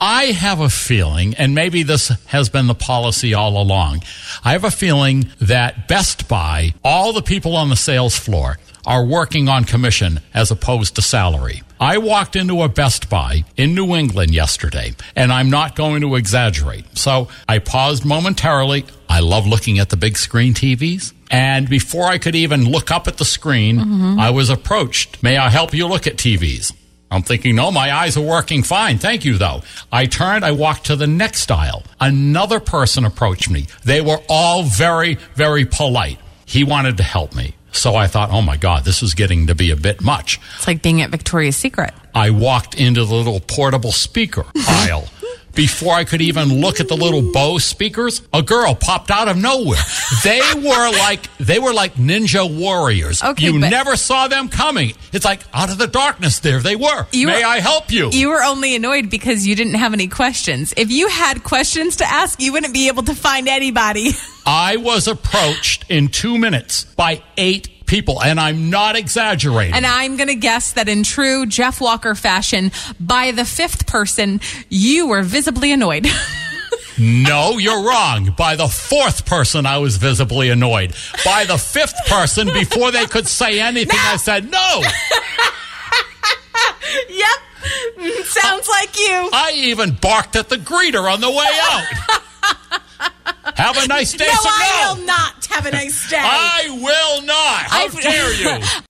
I have a feeling, and maybe this has been the policy all along. I have a feeling that Best Buy, all the people on the sales floor, are working on commission as opposed to salary. I walked into a Best Buy in New England yesterday, and I'm not going to exaggerate. So I paused momentarily. I love looking at the big screen TVs. And before I could even look up at the screen, mm-hmm. I was approached. May I help you look at TVs? I'm thinking, no, my eyes are working fine. Thank you, though. I turned, I walked to the next aisle. Another person approached me. They were all very, very polite. He wanted to help me. So I thought, oh my God, this is getting to be a bit much. It's like being at Victoria's Secret. I walked into the little portable speaker aisle. Before I could even look at the little Bose speakers, a girl popped out of nowhere. They were like they were like ninja warriors. Okay, you never saw them coming. It's like out of the darkness. There they were. May were, I help you? You were only annoyed because you didn't have any questions. If you had questions to ask, you wouldn't be able to find anybody. I was approached in two minutes by eight people, and I'm not exaggerating. And I'm going to guess that in true Jeff Walker fashion, by the fifth person, you were visibly annoyed. no, you're wrong. By the fourth person, I was visibly annoyed. By the fifth person, before they could say anything, no! I said no. yep. Mm, sounds like you. I even barked at the greeter on the way out. Have a nice day. No, I will not have a nice day. I will not. How I've, dare you?